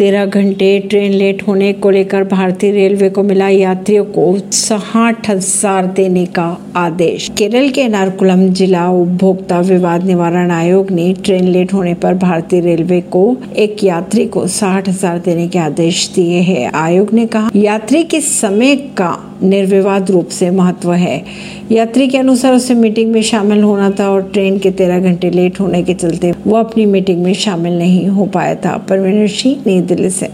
तेरह घंटे train late होने को लेकर भारतीय रेलवे को मिला यात्रियों को साठ हज़ार देने का आदेश। केरल के नारकुलम जिला उपभोक्ता विवाद निवारण आयोग ने ट्रेन लेट होने पर भारतीय रेलवे को एक यात्री को साठ हज़ार देने के आदेश दिए हैं। आयोग ने कहा, यात्री के समय का निर्विवाद रूप से महत्व है। यात्री के अनुसार उसे मीटिंग में शामिल होना था और ट्रेन के तेरह घंटे लेट होने के चलते वो अपनी मीटिंग में शामिल नहीं हो पाया था। परवीन सिंह नई दिल्ली से।